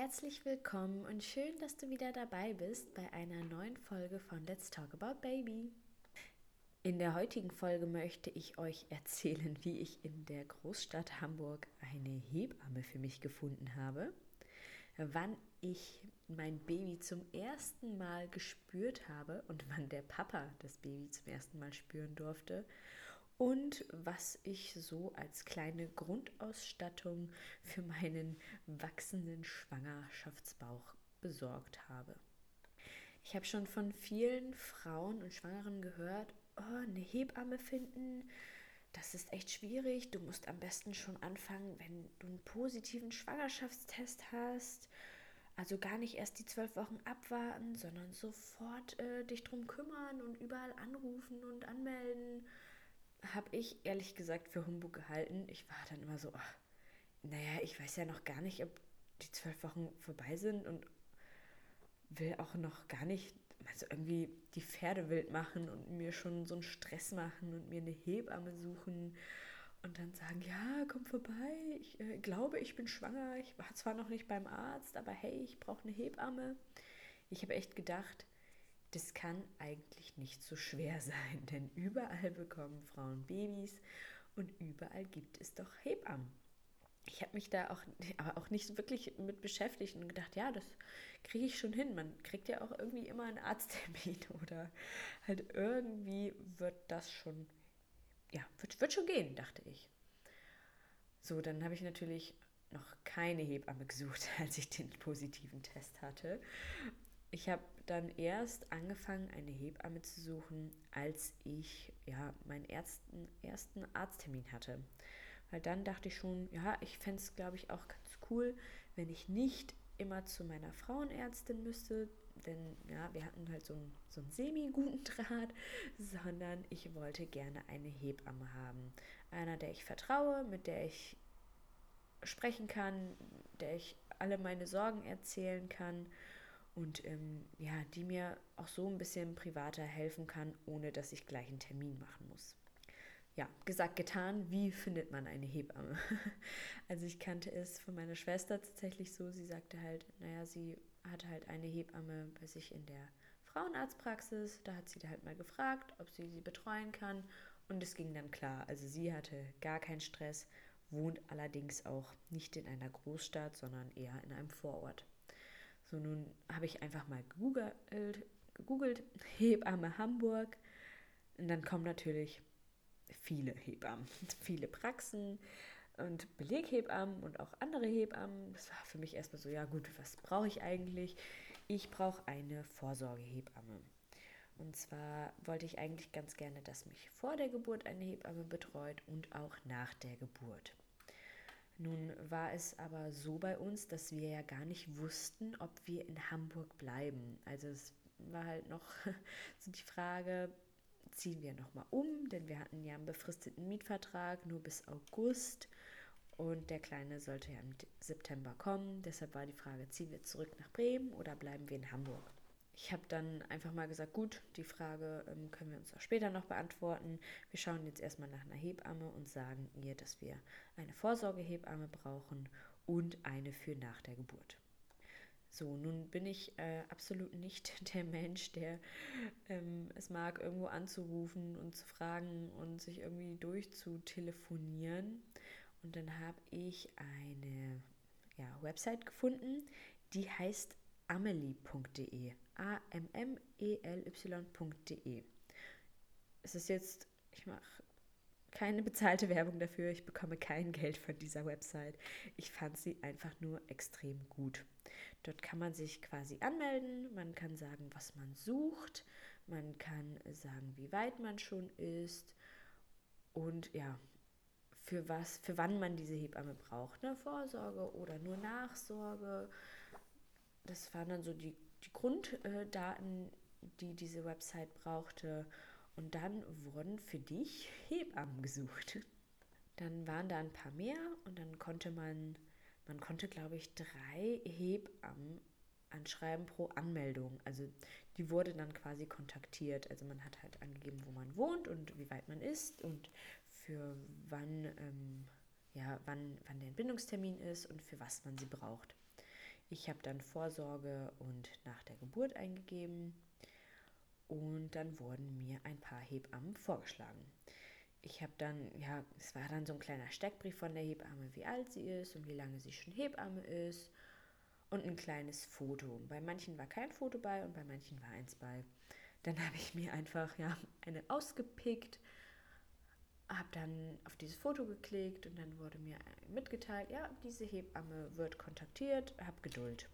Herzlich willkommen und schön, dass du wieder dabei bist bei einer neuen Folge von Let's Talk About Baby. In der heutigen Folge möchte ich euch erzählen, wie ich in der Großstadt Hamburg eine Hebamme für mich gefunden habe, wann ich mein Baby zum ersten Mal gespürt habe und wann der Papa das Baby zum ersten Mal spüren durfte und was ich so als kleine Grundausstattung für meinen wachsenden Schwangerschaftsbauch besorgt habe. Ich habe schon von vielen Frauen und Schwangeren gehört, oh, eine Hebamme finden, das ist echt schwierig. Du musst am besten schon anfangen, wenn du einen positiven Schwangerschaftstest hast. Also gar nicht erst die zwölf Wochen abwarten, sondern sofort äh, dich drum kümmern und überall anrufen und anmelden habe ich ehrlich gesagt für Humbug gehalten. Ich war dann immer so, ach, naja, ich weiß ja noch gar nicht, ob die zwölf Wochen vorbei sind und will auch noch gar nicht, also irgendwie die Pferde wild machen und mir schon so einen Stress machen und mir eine Hebamme suchen und dann sagen, ja, komm vorbei, ich äh, glaube, ich bin schwanger, ich war zwar noch nicht beim Arzt, aber hey, ich brauche eine Hebamme. Ich habe echt gedacht, das kann eigentlich nicht so schwer sein, denn überall bekommen Frauen Babys und überall gibt es doch Hebammen. Ich habe mich da auch, aber auch nicht wirklich mit beschäftigt und gedacht, ja, das kriege ich schon hin. Man kriegt ja auch irgendwie immer einen Arzttermin oder halt irgendwie wird das schon, ja, wird, wird schon gehen, dachte ich. So, dann habe ich natürlich noch keine Hebamme gesucht, als ich den positiven Test hatte ich habe dann erst angefangen, eine Hebamme zu suchen, als ich ja meinen ersten, ersten Arzttermin hatte. Weil dann dachte ich schon, ja, ich fände es, glaube ich, auch ganz cool, wenn ich nicht immer zu meiner Frauenärztin müsste, denn ja, wir hatten halt so einen, so einen semi-guten Draht, sondern ich wollte gerne eine Hebamme haben. Einer, der ich vertraue, mit der ich sprechen kann, der ich alle meine Sorgen erzählen kann und ähm, ja, die mir auch so ein bisschen privater helfen kann, ohne dass ich gleich einen Termin machen muss. Ja, gesagt, getan, wie findet man eine Hebamme? also ich kannte es von meiner Schwester tatsächlich so, sie sagte halt, naja, sie hatte halt eine Hebamme bei sich in der Frauenarztpraxis, da hat sie halt mal gefragt, ob sie sie betreuen kann und es ging dann klar. Also sie hatte gar keinen Stress, wohnt allerdings auch nicht in einer Großstadt, sondern eher in einem Vorort. So, nun habe ich einfach mal gegoogelt, gegoogelt, Hebamme Hamburg. Und dann kommen natürlich viele Hebammen, viele Praxen und Beleghebammen und auch andere Hebammen. Das war für mich erstmal so, ja gut, was brauche ich eigentlich? Ich brauche eine Vorsorgehebamme. Und zwar wollte ich eigentlich ganz gerne, dass mich vor der Geburt eine Hebamme betreut und auch nach der Geburt. Nun war es aber so bei uns, dass wir ja gar nicht wussten, ob wir in Hamburg bleiben. Also es war halt noch so die Frage, ziehen wir nochmal um, denn wir hatten ja einen befristeten Mietvertrag nur bis August und der Kleine sollte ja im September kommen. Deshalb war die Frage, ziehen wir zurück nach Bremen oder bleiben wir in Hamburg? Ich habe dann einfach mal gesagt, gut, die Frage ähm, können wir uns auch später noch beantworten. Wir schauen jetzt erstmal nach einer Hebamme und sagen ihr, dass wir eine Vorsorgehebamme brauchen und eine für nach der Geburt. So, nun bin ich äh, absolut nicht der Mensch, der ähm, es mag, irgendwo anzurufen und zu fragen und sich irgendwie durchzutelefonieren. Und dann habe ich eine ja, Website gefunden, die heißt amelie.de. A-M-M-E-L-Y.de. Es ist jetzt, ich mache keine bezahlte Werbung dafür, ich bekomme kein Geld von dieser Website. Ich fand sie einfach nur extrem gut. Dort kann man sich quasi anmelden, man kann sagen, was man sucht, man kann sagen, wie weit man schon ist und ja, für was, für wann man diese Hebamme braucht, ne? Vorsorge oder nur Nachsorge das waren dann so die, die Grunddaten, die diese Website brauchte. Und dann wurden für dich Hebammen gesucht. Dann waren da ein paar mehr und dann konnte man, man konnte, glaube ich, drei Hebammen anschreiben pro Anmeldung. Also die wurde dann quasi kontaktiert. Also man hat halt angegeben, wo man wohnt und wie weit man ist und für wann, ähm, ja, wann, wann der Entbindungstermin ist und für was man sie braucht. Ich habe dann Vorsorge und nach der Geburt eingegeben und dann wurden mir ein paar Hebammen vorgeschlagen. Ich habe dann, ja, es war dann so ein kleiner Steckbrief von der Hebamme, wie alt sie ist und wie lange sie schon Hebamme ist und ein kleines Foto. Bei manchen war kein Foto bei und bei manchen war eins bei. Dann habe ich mir einfach ja eine ausgepickt, habe dann auf dieses Foto geklickt und dann wurde mir mitgeteilt, ja, diese Hebamme wird kontaktiert, hab Geduld.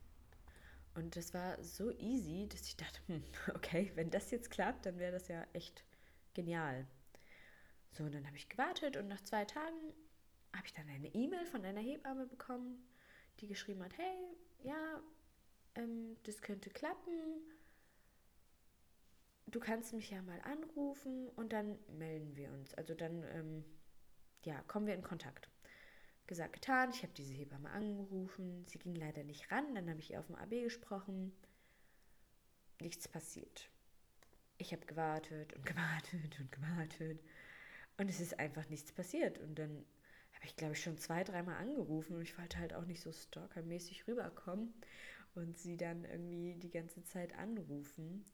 Und das war so easy, dass ich dachte, hm, okay, wenn das jetzt klappt, dann wäre das ja echt genial. So, und dann habe ich gewartet und nach zwei Tagen habe ich dann eine E-Mail von einer Hebamme bekommen, die geschrieben hat, hey, ja, ähm, das könnte klappen. Du kannst mich ja mal anrufen und dann melden wir uns. Also dann, ähm, ja, kommen wir in Kontakt. Gesagt, getan. Ich habe diese Hebamme angerufen. Sie ging leider nicht ran. Dann habe ich ihr auf dem AB gesprochen. Nichts passiert. Ich habe gewartet und gewartet und gewartet. Und es ist einfach nichts passiert. Und dann habe ich, glaube ich, schon zwei, dreimal angerufen und ich wollte halt auch nicht so stalkermäßig rüberkommen und sie dann irgendwie die ganze Zeit anrufen.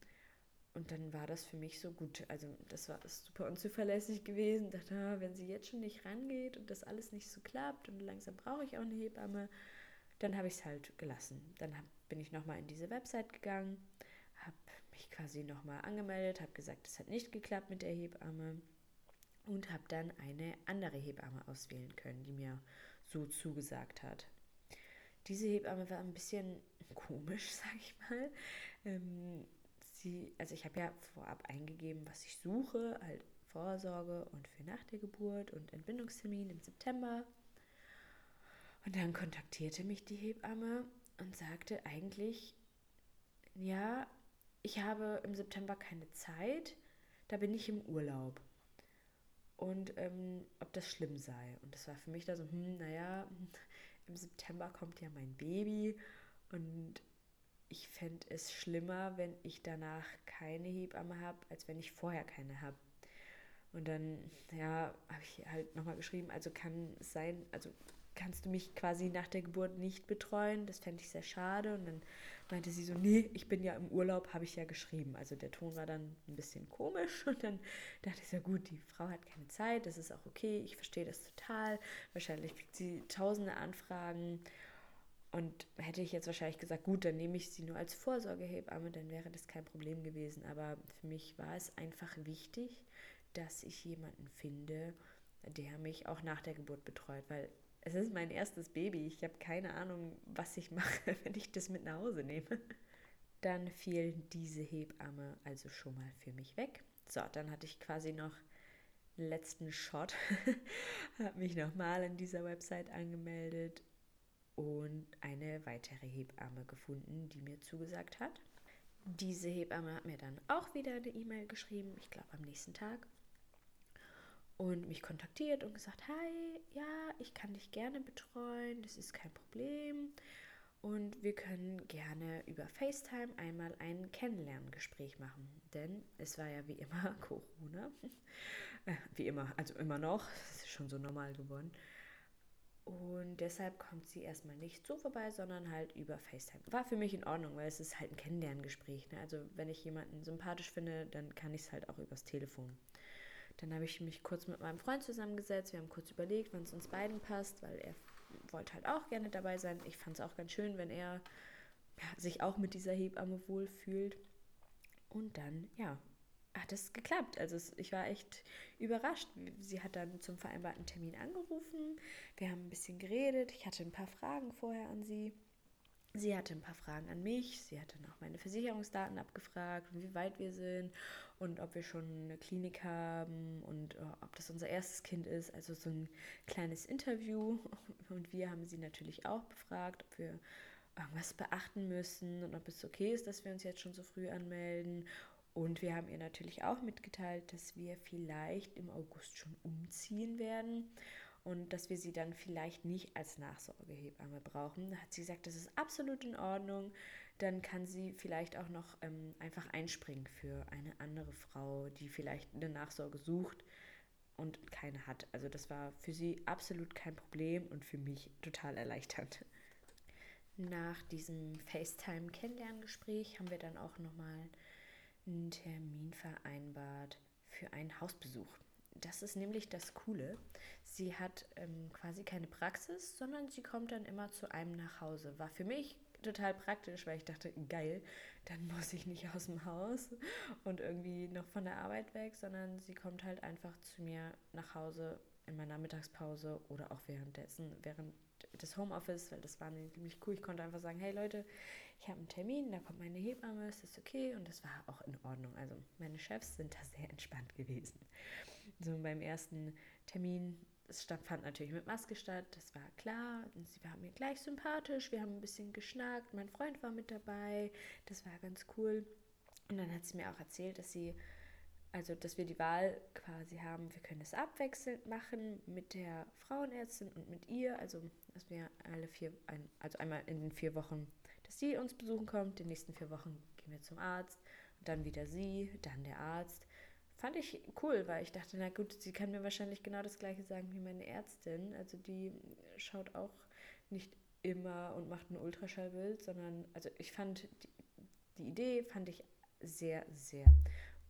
Und dann war das für mich so gut. Also das war super unzuverlässig gewesen. Dachte, ah, wenn sie jetzt schon nicht rangeht und das alles nicht so klappt und langsam brauche ich auch eine Hebamme, dann habe ich es halt gelassen. Dann hab, bin ich nochmal in diese Website gegangen, habe mich quasi nochmal angemeldet, habe gesagt, es hat nicht geklappt mit der Hebamme und habe dann eine andere Hebamme auswählen können, die mir so zugesagt hat. Diese Hebamme war ein bisschen komisch, sag ich mal. Ähm, sie, also ich habe ja vorab eingegeben, was ich suche, halt Vorsorge und für nach der Geburt und Entbindungstermin im September. Und dann kontaktierte mich die Hebamme und sagte eigentlich, ja, ich habe im September keine Zeit, da bin ich im Urlaub und ähm, ob das schlimm sei. Und das war für mich da so, hm, naja, im September kommt ja mein Baby und ich fände es schlimmer, wenn ich danach keine Hebamme habe, als wenn ich vorher keine habe. Und dann, ja, habe ich halt nochmal geschrieben, also kann es sein, also kannst du mich quasi nach der Geburt nicht betreuen? Das fände ich sehr schade. Und dann meinte sie so, nee, ich bin ja im Urlaub, habe ich ja geschrieben. Also der Ton war dann ein bisschen komisch und dann dachte ich, ja gut, die Frau hat keine Zeit, das ist auch okay, ich verstehe das total. Wahrscheinlich kriegt sie tausende Anfragen und hätte ich jetzt wahrscheinlich gesagt, gut, dann nehme ich sie nur als Vorsorgehebamme, dann wäre das kein Problem gewesen. Aber für mich war es einfach wichtig, dass ich jemanden finde, der mich auch nach der Geburt betreut, weil es ist mein erstes Baby. Ich habe keine Ahnung, was ich mache, wenn ich das mit nach Hause nehme. Dann fiel diese Hebamme also schon mal für mich weg. So, dann hatte ich quasi noch einen letzten Shot, habe mich nochmal in dieser Website angemeldet und eine weitere Hebamme gefunden, die mir zugesagt hat. Diese Hebamme hat mir dann auch wieder eine E-Mail geschrieben, ich glaube am nächsten Tag und mich kontaktiert und gesagt, hi, ja, ich kann dich gerne betreuen, das ist kein Problem. Und wir können gerne über FaceTime einmal ein Kennenlerngespräch machen. Denn es war ja wie immer Corona. Äh, wie immer, also immer noch. Das ist schon so normal geworden. Und deshalb kommt sie erstmal nicht so vorbei, sondern halt über FaceTime. War für mich in Ordnung, weil es ist halt ein Kennenlerngespräch. Ne? Also wenn ich jemanden sympathisch finde, dann kann ich es halt auch übers Telefon. Dann habe ich mich kurz mit meinem Freund zusammengesetzt. Wir haben kurz überlegt, wann es uns beiden passt, weil er wollte halt auch gerne dabei sein. Ich fand es auch ganz schön, wenn er ja, sich auch mit dieser Hebamme wohlfühlt. Und dann, ja, hat es geklappt. Also es, ich war echt überrascht. Sie hat dann zum vereinbarten Termin angerufen. Wir haben ein bisschen geredet. Ich hatte ein paar Fragen vorher an sie. Sie hatte ein paar Fragen an mich. Sie hat dann auch meine Versicherungsdaten abgefragt, wie weit wir sind und ob wir schon eine Klinik haben und uh, ob das unser erstes Kind ist. Also so ein kleines Interview. Und wir haben sie natürlich auch befragt, ob wir irgendwas beachten müssen und ob es okay ist, dass wir uns jetzt schon so früh anmelden. Und wir haben ihr natürlich auch mitgeteilt, dass wir vielleicht im August schon umziehen werden und dass wir sie dann vielleicht nicht als Nachsorgehebamme brauchen. Da hat sie gesagt, das ist absolut in Ordnung. Dann kann sie vielleicht auch noch ähm, einfach einspringen für eine andere Frau, die vielleicht eine Nachsorge sucht und keine hat. Also das war für sie absolut kein Problem und für mich total erleichternd. Nach diesem FaceTime-Kennenlerngespräch haben wir dann auch nochmal einen Termin vereinbart für einen Hausbesuch. Das ist nämlich das Coole. Sie hat ähm, quasi keine Praxis, sondern sie kommt dann immer zu einem nach Hause. War für mich total praktisch, weil ich dachte, geil, dann muss ich nicht aus dem Haus und irgendwie noch von der Arbeit weg, sondern sie kommt halt einfach zu mir nach Hause in meiner Mittagspause oder auch währenddessen, während des Homeoffice, weil das war nämlich cool. Ich konnte einfach sagen, hey Leute, ich habe einen Termin, da kommt meine Hebamme, ist das okay? Und das war auch in Ordnung. Also meine Chefs sind da sehr entspannt gewesen. So beim ersten Termin, es fand natürlich mit Maske statt, das war klar. Und sie war mir gleich sympathisch, wir haben ein bisschen geschnackt, mein Freund war mit dabei, das war ganz cool. Und dann hat sie mir auch erzählt, dass sie also dass wir die Wahl quasi haben, wir können es abwechselnd machen mit der Frauenärztin und mit ihr, also dass wir alle vier, also einmal in den vier Wochen, dass sie uns besuchen kommt, in den nächsten vier Wochen gehen wir zum Arzt, dann wieder sie, dann der Arzt. Fand ich cool, weil ich dachte, na gut, sie kann mir wahrscheinlich genau das gleiche sagen wie meine Ärztin. Also die schaut auch nicht immer und macht ein Ultraschallbild, sondern also ich fand die, die Idee fand ich sehr, sehr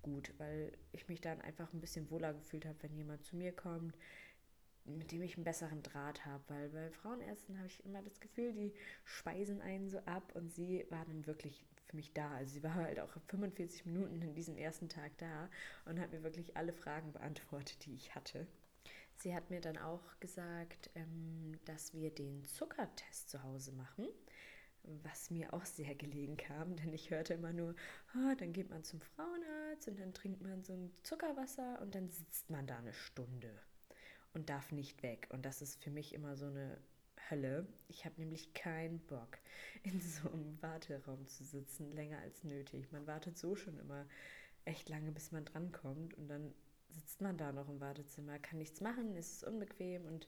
gut, weil ich mich dann einfach ein bisschen wohler gefühlt habe, wenn jemand zu mir kommt, mit dem ich einen besseren Draht habe, weil bei Frauenärzten habe ich immer das Gefühl, die speisen einen so ab und sie war dann wirklich für mich da. Also sie war halt auch 45 Minuten in diesem ersten Tag da und hat mir wirklich alle Fragen beantwortet, die ich hatte. Sie hat mir dann auch gesagt, ähm, dass wir den Zuckertest zu Hause machen was mir auch sehr gelegen kam, denn ich hörte immer nur, oh, dann geht man zum Frauenarzt und dann trinkt man so ein Zuckerwasser und dann sitzt man da eine Stunde und darf nicht weg. Und das ist für mich immer so eine Hölle. Ich habe nämlich keinen Bock, in so einem Warteraum zu sitzen, länger als nötig. Man wartet so schon immer echt lange, bis man drankommt und dann sitzt man da noch im Wartezimmer, kann nichts machen, ist unbequem und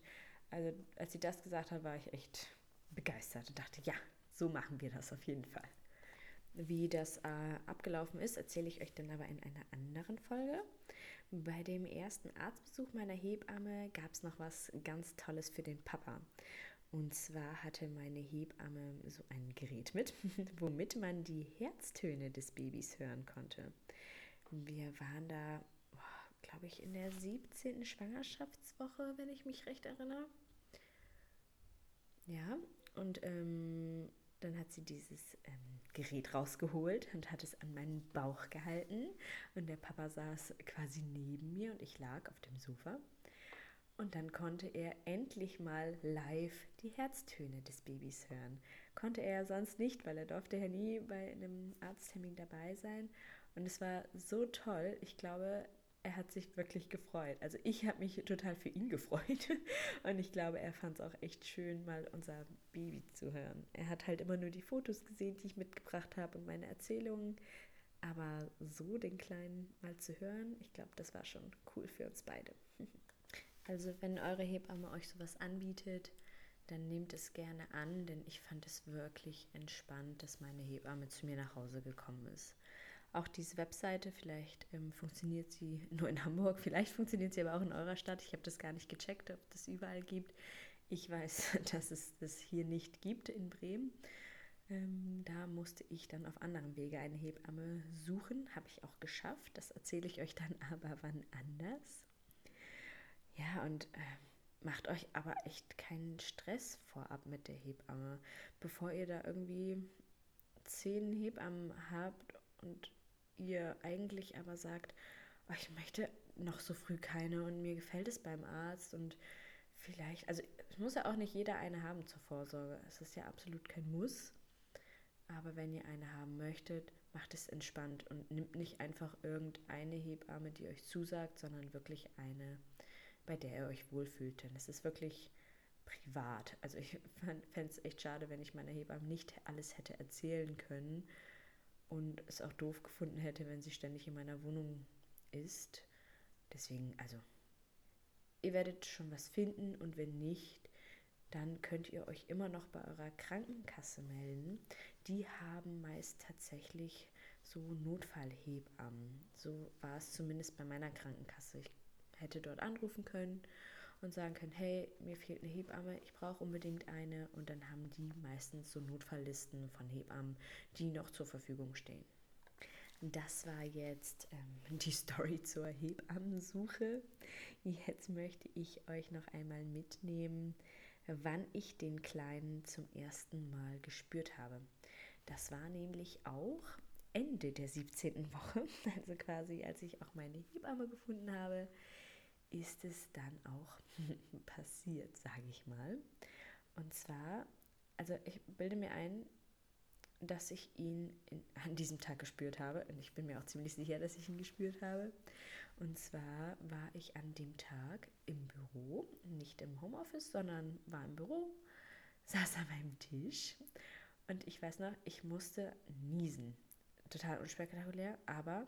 also als sie das gesagt hat, war ich echt begeistert und dachte, ja, so machen wir das auf jeden Fall. Wie das äh, abgelaufen ist, erzähle ich euch dann aber in einer anderen Folge. Bei dem ersten Arztbesuch meiner Hebamme gab es noch was ganz Tolles für den Papa. Und zwar hatte meine Hebamme so ein Gerät mit, womit man die Herztöne des Babys hören konnte. Wir waren da, glaube ich, in der 17. Schwangerschaftswoche, wenn ich mich recht erinnere. Ja, und ähm, dann hat sie dieses ähm, Gerät rausgeholt und hat es an meinen Bauch gehalten. Und der Papa saß quasi neben mir und ich lag auf dem Sofa. Und dann konnte er endlich mal live die Herztöne des Babys hören. Konnte er sonst nicht, weil er durfte ja nie bei einem Arzttermin dabei sein. Und es war so toll. Ich glaube, er hat sich wirklich gefreut. Also ich habe mich total für ihn gefreut und ich glaube, er fand es auch echt schön, mal unser Baby zu hören. Er hat halt immer nur die Fotos gesehen, die ich mitgebracht habe und meine Erzählungen. Aber so den Kleinen mal zu hören, ich glaube, das war schon cool für uns beide. Also wenn eure Hebamme euch sowas anbietet, dann nehmt es gerne an, denn ich fand es wirklich entspannt, dass meine Hebamme zu mir nach Hause gekommen ist. Auch diese Webseite, vielleicht ähm, funktioniert sie nur in Hamburg, vielleicht funktioniert sie aber auch in eurer Stadt. Ich habe das gar nicht gecheckt, ob das überall gibt. Ich weiß, dass es das hier nicht gibt in Bremen. Ähm, da musste ich dann auf anderem Wege eine Hebamme suchen. Habe ich auch geschafft. Das erzähle ich euch dann aber wann anders. Ja, und äh, macht euch aber echt keinen Stress vorab mit der Hebamme. Bevor ihr da irgendwie zehn Hebammen habt und ihr eigentlich aber sagt, oh, ich möchte noch so früh keine und mir gefällt es beim Arzt und vielleicht, also es muss ja auch nicht jeder eine haben zur Vorsorge. Es ist ja absolut kein Muss. Aber wenn ihr eine haben möchtet, macht es entspannt und nimmt nicht einfach irgendeine Hebamme, die euch zusagt, sondern wirklich eine, bei der ihr euch wohlfühlt. Denn es ist wirklich privat. Also ich fände es echt schade, wenn ich meiner Hebamme nicht alles hätte erzählen können und es auch doof gefunden hätte, wenn sie ständig in meiner Wohnung ist. Deswegen, also, ihr werdet schon was finden und wenn nicht, dann könnt ihr euch immer noch bei eurer Krankenkasse melden. Die haben meist tatsächlich so Notfallhebammen. So war es zumindest bei meiner Krankenkasse. Ich hätte dort anrufen können und sagen können, hey, mir fehlt eine Hebamme, ich brauche unbedingt eine. Und dann haben die meistens so Notfalllisten von Hebammen, die noch zur Verfügung stehen. Das war jetzt ähm, die Story zur Hebammensuche. Jetzt möchte ich euch noch einmal mitnehmen, wann ich den Kleinen zum ersten Mal gespürt habe. Das war nämlich auch Ende der 17. Woche, also quasi als ich auch meine Hebamme gefunden habe, ist es dann auch passiert, sage ich mal. Und zwar, also ich bilde mir ein, dass ich ihn in, an diesem Tag gespürt habe. Und ich bin mir auch ziemlich sicher, dass ich ihn gespürt habe. Und zwar war ich an dem Tag im Büro, nicht im Homeoffice, sondern war im Büro, saß an meinem Tisch. Und ich weiß noch, ich musste niesen. Total unspektakulär, aber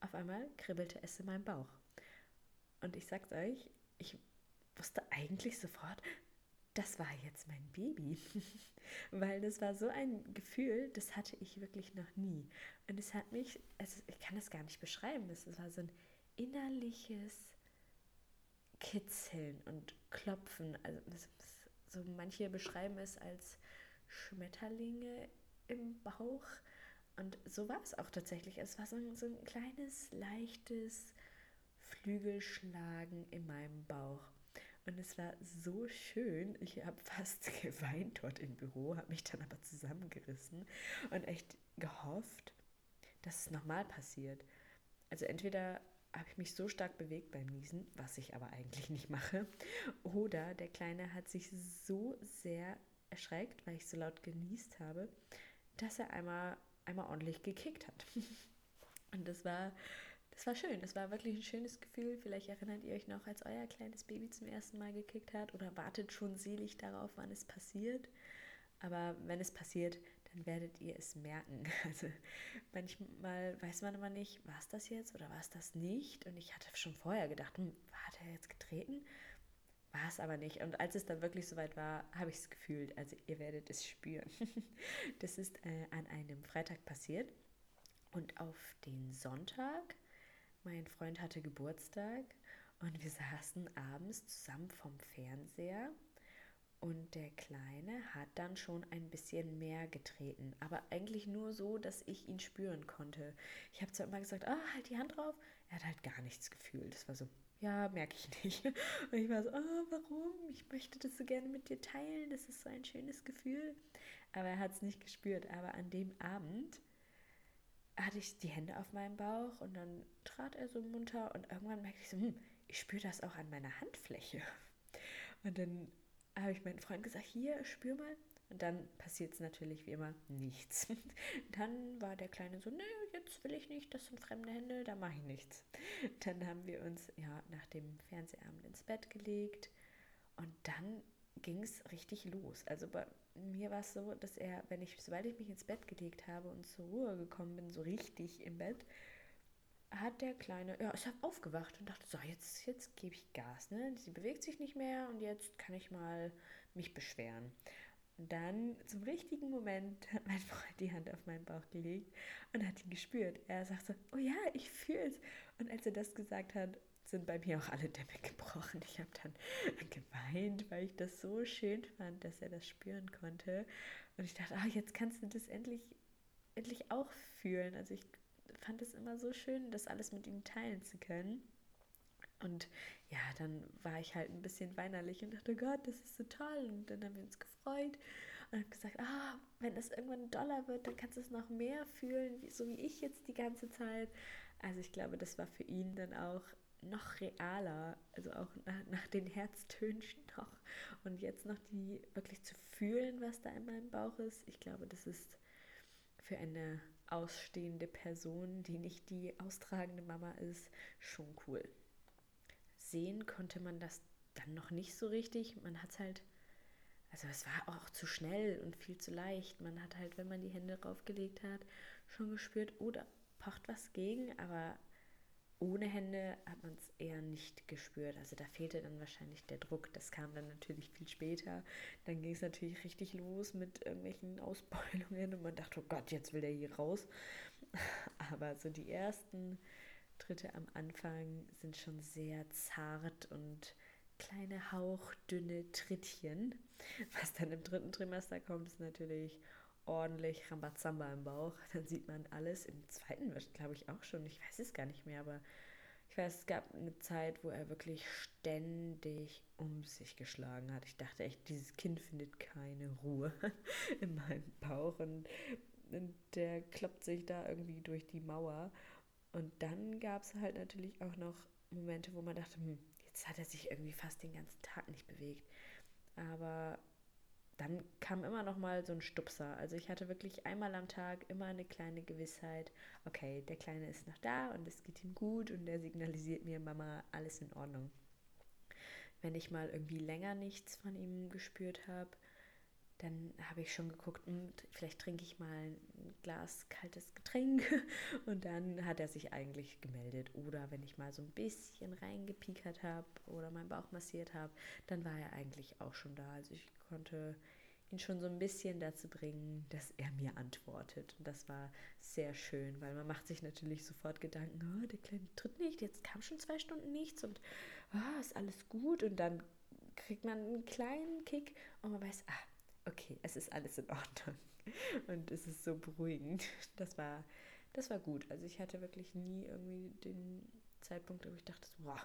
auf einmal kribbelte es in meinem Bauch. Und ich sag's euch, ich wusste eigentlich sofort, das war jetzt mein Baby. Weil das war so ein Gefühl, das hatte ich wirklich noch nie. Und es hat mich, also ich kann es gar nicht beschreiben, es war so ein innerliches Kitzeln und Klopfen. Also so manche beschreiben es als Schmetterlinge im Bauch. Und so war es auch tatsächlich. Es war so ein, so ein kleines, leichtes Flügelschlagen in meinem Bauch. Und es war so schön. Ich habe fast geweint dort im Büro, habe mich dann aber zusammengerissen und echt gehofft, dass es nochmal passiert. Also entweder habe ich mich so stark bewegt beim Niesen, was ich aber eigentlich nicht mache, oder der Kleine hat sich so sehr erschreckt, weil ich so laut genießt habe, dass er einmal, einmal ordentlich gekickt hat. Und das war es war schön, es war wirklich ein schönes Gefühl. Vielleicht erinnert ihr euch noch, als euer kleines Baby zum ersten Mal gekickt hat oder wartet schon selig darauf, wann es passiert. Aber wenn es passiert, dann werdet ihr es merken. Also manchmal weiß man immer nicht, war es das jetzt oder war es das nicht. Und ich hatte schon vorher gedacht, hm, hat er jetzt getreten? War es aber nicht. Und als es dann wirklich soweit war, habe ich es gefühlt. Also ihr werdet es spüren. das ist äh, an einem Freitag passiert. Und auf den Sonntag mein Freund hatte Geburtstag und wir saßen abends zusammen vom Fernseher und der Kleine hat dann schon ein bisschen mehr getreten, aber eigentlich nur so, dass ich ihn spüren konnte. Ich habe zwar immer gesagt, oh, halt die Hand drauf. Er hat halt gar nichts gefühlt. Das war so, ja, merke ich nicht. Und ich war so, oh, warum? Ich möchte das so gerne mit dir teilen. Das ist so ein schönes Gefühl. Aber er hat es nicht gespürt. Aber an dem Abend hatte ich die Hände auf meinem Bauch und dann trat er so munter und irgendwann merkte ich so, hm, ich spüre das auch an meiner Handfläche. Und dann habe ich meinen Freund gesagt, hier, spür mal. Und dann passiert es natürlich wie immer nichts. Dann war der Kleine so, nee, jetzt will ich nicht, das sind fremde Hände, da mache ich nichts. Dann haben wir uns ja nach dem Fernsehabend ins Bett gelegt und dann ging es richtig los. Also bei mir war es so, dass er, wenn ich, sobald ich mich ins Bett gelegt habe und zur Ruhe gekommen bin, so richtig im Bett, hat der Kleine, ja, ist aufgewacht und dachte, so, jetzt, jetzt gebe ich Gas, ne? Sie bewegt sich nicht mehr und jetzt kann ich mal mich beschweren. Und dann zum richtigen Moment hat mein Freund die Hand auf meinen Bauch gelegt und hat ihn gespürt. Er sagt so, oh ja, ich fühle es. Und als er das gesagt hat, sind bei mir auch alle Dämme gebrochen. Ich habe dann geweint, weil ich das so schön fand, dass er das spüren konnte. Und ich dachte, ah, jetzt kannst du das endlich, endlich auch fühlen. Also ich fand es immer so schön, das alles mit ihm teilen zu können. Und ja, dann war ich halt ein bisschen weinerlich und dachte, oh Gott, das ist so toll. Und dann haben wir uns gefreut und haben gesagt, ah, wenn das irgendwann Dollar wird, dann kannst du es noch mehr fühlen, so wie ich jetzt die ganze Zeit. Also ich glaube, das war für ihn dann auch noch realer, also auch nach, nach den Herztönen noch und jetzt noch die wirklich zu fühlen, was da in meinem Bauch ist. Ich glaube, das ist für eine ausstehende Person, die nicht die austragende Mama ist, schon cool. Sehen konnte man das dann noch nicht so richtig. Man hat es halt, also es war auch zu schnell und viel zu leicht. Man hat halt, wenn man die Hände draufgelegt hat, schon gespürt, oh, da pocht was gegen, aber ohne Hände hat man es eher nicht gespürt. Also da fehlte dann wahrscheinlich der Druck. Das kam dann natürlich viel später. Dann ging es natürlich richtig los mit irgendwelchen Ausbeulungen und man dachte, oh Gott, jetzt will der hier raus. Aber so die ersten Tritte am Anfang sind schon sehr zart und kleine hauchdünne Trittchen. Was dann im dritten Trimester kommt, ist natürlich ordentlich Rambazamba im Bauch. Dann sieht man alles. Im zweiten, glaube ich, auch schon. Ich weiß es gar nicht mehr, aber ich weiß, es gab eine Zeit, wo er wirklich ständig um sich geschlagen hat. Ich dachte echt, dieses Kind findet keine Ruhe in meinem Bauch und, und der kloppt sich da irgendwie durch die Mauer. Und dann gab es halt natürlich auch noch Momente, wo man dachte, hm, jetzt hat er sich irgendwie fast den ganzen Tag nicht bewegt. Aber dann kam immer noch mal so ein Stupser. Also ich hatte wirklich einmal am Tag immer eine kleine Gewissheit, okay, der Kleine ist noch da und es geht ihm gut und der signalisiert mir, Mama, alles in Ordnung. Wenn ich mal irgendwie länger nichts von ihm gespürt habe, dann habe ich schon geguckt, hm, vielleicht trinke ich mal ein Glas kaltes Getränk und dann hat er sich eigentlich gemeldet. Oder wenn ich mal so ein bisschen reingepiekert habe oder meinen Bauch massiert habe, dann war er eigentlich auch schon da. Also ich konnte ihn schon so ein bisschen dazu bringen, dass er mir antwortet. Und das war sehr schön, weil man macht sich natürlich sofort Gedanken, oh, der Kleine tritt nicht, jetzt kam schon zwei Stunden nichts und oh, ist alles gut. Und dann kriegt man einen kleinen Kick und man weiß, ah, okay, es ist alles in Ordnung. Und es ist so beruhigend. Das war, das war gut. Also ich hatte wirklich nie irgendwie den Zeitpunkt, wo ich dachte, boah,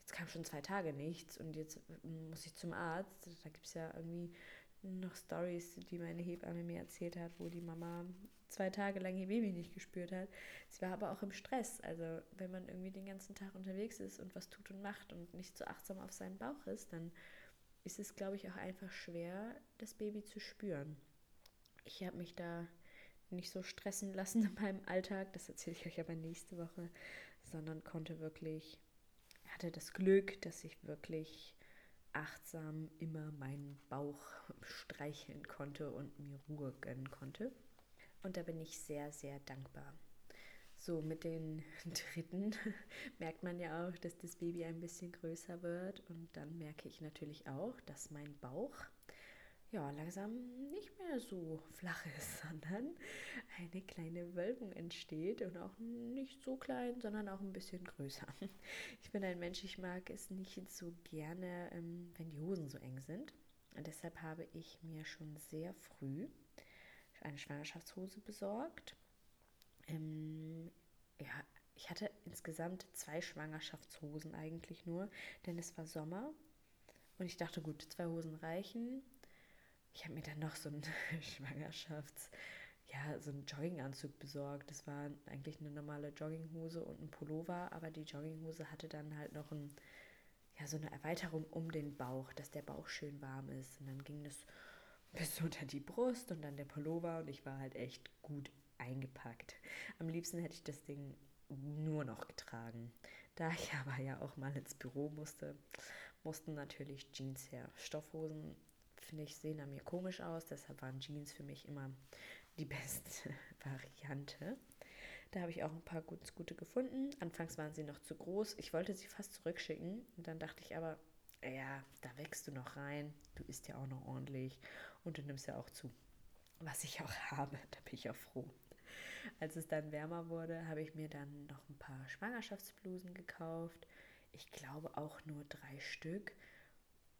jetzt kam schon zwei Tage nichts und jetzt muss ich zum Arzt. Da gibt es ja irgendwie noch Stories, die meine Hebamme mir erzählt hat, wo die Mama zwei Tage lang ihr Baby nicht gespürt hat. Sie war aber auch im Stress. Also wenn man irgendwie den ganzen Tag unterwegs ist und was tut und macht und nicht so achtsam auf seinen Bauch ist, dann ist es, glaube ich, auch einfach schwer, das Baby zu spüren. Ich habe mich da nicht so stressen lassen in meinem Alltag, das erzähle ich euch aber nächste Woche, sondern konnte wirklich, hatte das Glück, dass ich wirklich achtsam immer meinen Bauch streicheln konnte und mir Ruhe gönnen konnte. Und da bin ich sehr, sehr dankbar. So mit den Dritten merkt man ja auch, dass das Baby ein bisschen größer wird und dann merke ich natürlich auch, dass mein Bauch ja langsam nicht mehr so flach ist, sondern eine kleine Wölbung entsteht und auch nicht so klein, sondern auch ein bisschen größer. Ich bin ein Mensch, ich mag es nicht so gerne, ähm, wenn die Hosen so eng sind. Und deshalb habe ich mir schon sehr früh eine Schwangerschaftshose besorgt ähm, ja, ich hatte insgesamt zwei Schwangerschaftshosen eigentlich nur, denn es war Sommer und ich dachte, gut, zwei Hosen reichen. Ich habe mir dann noch so einen Schwangerschafts, ja, so einen Jogginganzug besorgt. Das war eigentlich eine normale Jogginghose und ein Pullover, aber die Jogginghose hatte dann halt noch ein, ja, so eine Erweiterung um den Bauch, dass der Bauch schön warm ist. Und dann ging das bis unter die Brust und dann der Pullover und ich war halt echt gut eingepackt. Am liebsten hätte ich das Ding nur noch getragen. Da ich aber ja auch mal ins Büro musste, mussten natürlich Jeans her. Stoffhosen, finde ich, sehen an mir komisch aus, deshalb waren Jeans für mich immer die beste Variante. Da habe ich auch ein paar ganz gute gefunden. Anfangs waren sie noch zu groß. Ich wollte sie fast zurückschicken. Und dann dachte ich aber, ja, da wächst du noch rein. Du isst ja auch noch ordentlich. Und du nimmst ja auch zu. Was ich auch habe, da bin ich auch froh. Als es dann wärmer wurde, habe ich mir dann noch ein paar Schwangerschaftsblusen gekauft. Ich glaube auch nur drei Stück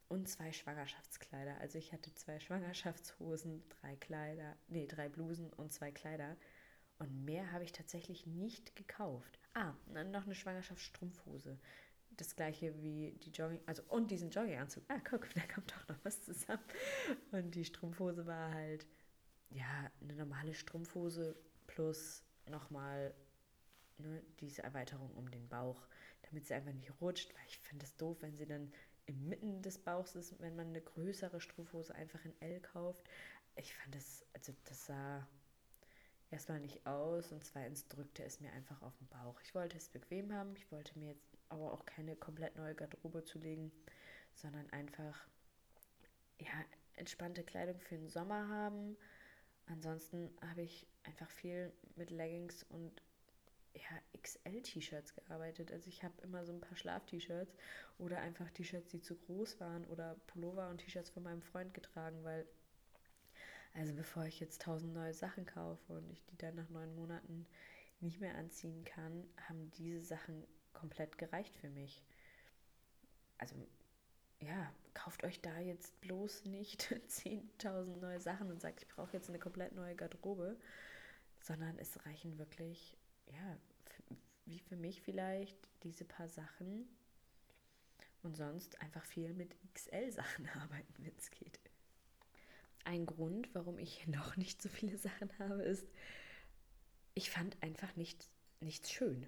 und zwei Schwangerschaftskleider. Also ich hatte zwei Schwangerschaftshosen, drei Kleider, nee, drei Blusen und zwei Kleider. Und mehr habe ich tatsächlich nicht gekauft. Ah, noch eine Schwangerschaftsstrumpfhose. Das gleiche wie die Jogging, also und diesen Jogginganzug. Ah, guck, da kommt doch noch was zusammen. Und die Strumpfhose war halt, ja, eine normale Strumpfhose plus nochmal ne, diese Erweiterung um den Bauch, damit sie einfach nicht rutscht, weil ich finde es doof, wenn sie dann inmitten des Bauchs ist, wenn man eine größere Strumpfhose einfach in L kauft. Ich fand das, also das sah erstmal nicht aus und zweitens drückte es mir einfach auf den Bauch. Ich wollte es bequem haben, ich wollte mir jetzt aber auch keine komplett neue Garderobe zulegen, sondern einfach ja, entspannte Kleidung für den Sommer haben. Ansonsten habe ich einfach viel mit Leggings und ja, XL-T-Shirts gearbeitet. Also ich habe immer so ein paar Schlaf-T-Shirts oder einfach T-Shirts, die zu groß waren oder Pullover und T-Shirts von meinem Freund getragen, weil also bevor ich jetzt tausend neue Sachen kaufe und ich die dann nach neun Monaten nicht mehr anziehen kann, haben diese Sachen komplett gereicht für mich. also ja, kauft euch da jetzt bloß nicht 10.000 neue Sachen und sagt, ich brauche jetzt eine komplett neue Garderobe, sondern es reichen wirklich, ja, wie für mich vielleicht diese paar Sachen und sonst einfach viel mit XL-Sachen arbeiten, wenn es geht. Ein Grund, warum ich noch nicht so viele Sachen habe, ist, ich fand einfach nicht, nichts schön.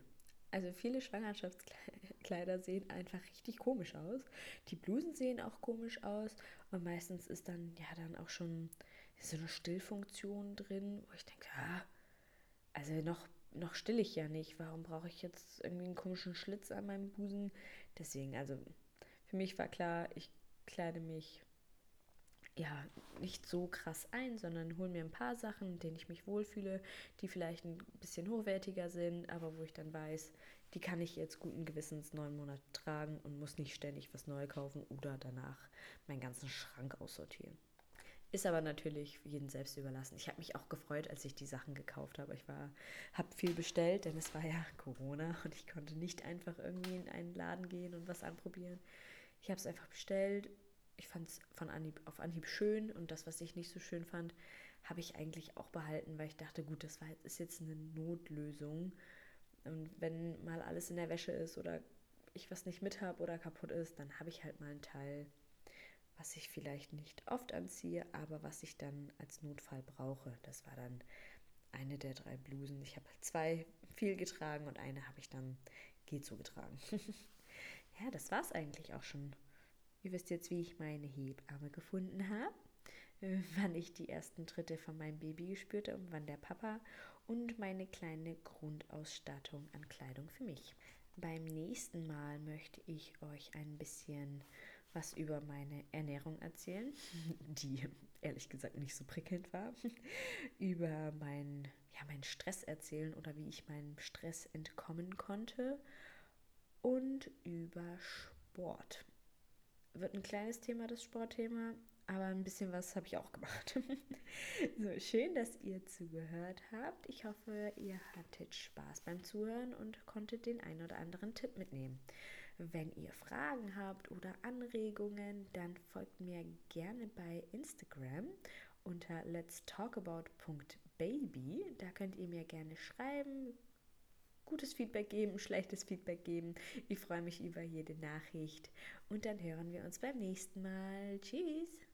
Also viele Schwangerschaftskleider sehen einfach richtig komisch aus. Die Blusen sehen auch komisch aus und meistens ist dann ja dann auch schon so eine Stillfunktion drin, wo ich denke, ja, also noch noch still ich ja nicht. Warum brauche ich jetzt irgendwie einen komischen Schlitz an meinem Busen? Deswegen, also für mich war klar, ich kleide mich ja nicht so krass ein, sondern hole mir ein paar Sachen, in denen ich mich wohlfühle, die vielleicht ein bisschen hochwertiger sind, aber wo ich dann weiß, die kann ich jetzt guten Gewissens neun Monate tragen und muss nicht ständig was neu kaufen oder danach meinen ganzen Schrank aussortieren. Ist aber natürlich jeden selbst überlassen. Ich habe mich auch gefreut, als ich die Sachen gekauft habe. Ich habe viel bestellt, denn es war ja Corona und ich konnte nicht einfach irgendwie in einen Laden gehen und was anprobieren. Ich habe es einfach bestellt. Ich fand es von Anhieb, auf Anhieb schön und das, was ich nicht so schön fand, habe ich eigentlich auch behalten, weil ich dachte, gut, das war, ist jetzt eine Notlösung. Und wenn mal alles in der Wäsche ist oder ich was nicht mit habe oder kaputt ist, dann habe ich halt mal einen Teil was ich vielleicht nicht oft anziehe, aber was ich dann als Notfall brauche. Das war dann eine der drei Blusen. Ich habe zwei viel getragen und eine habe ich dann geht so getragen. ja, das war es eigentlich auch schon. Ihr wisst jetzt, wie ich meine Hebamme gefunden habe, wann ich die ersten Tritte von meinem Baby gespürt habe und wann der Papa und meine kleine Grundausstattung an Kleidung für mich. Beim nächsten Mal möchte ich euch ein bisschen was über meine Ernährung erzählen, die ehrlich gesagt nicht so prickelnd war, über meinen ja, mein Stress erzählen oder wie ich meinem Stress entkommen konnte und über Sport. Wird ein kleines Thema, das Sportthema, aber ein bisschen was habe ich auch gemacht. so, schön, dass ihr zugehört habt. Ich hoffe, ihr hattet Spaß beim Zuhören und konntet den einen oder anderen Tipp mitnehmen. Wenn ihr Fragen habt oder Anregungen, dann folgt mir gerne bei Instagram unter letstalkabout.baby. Da könnt ihr mir gerne schreiben, gutes Feedback geben, schlechtes Feedback geben. Ich freue mich über jede Nachricht und dann hören wir uns beim nächsten Mal. Tschüss!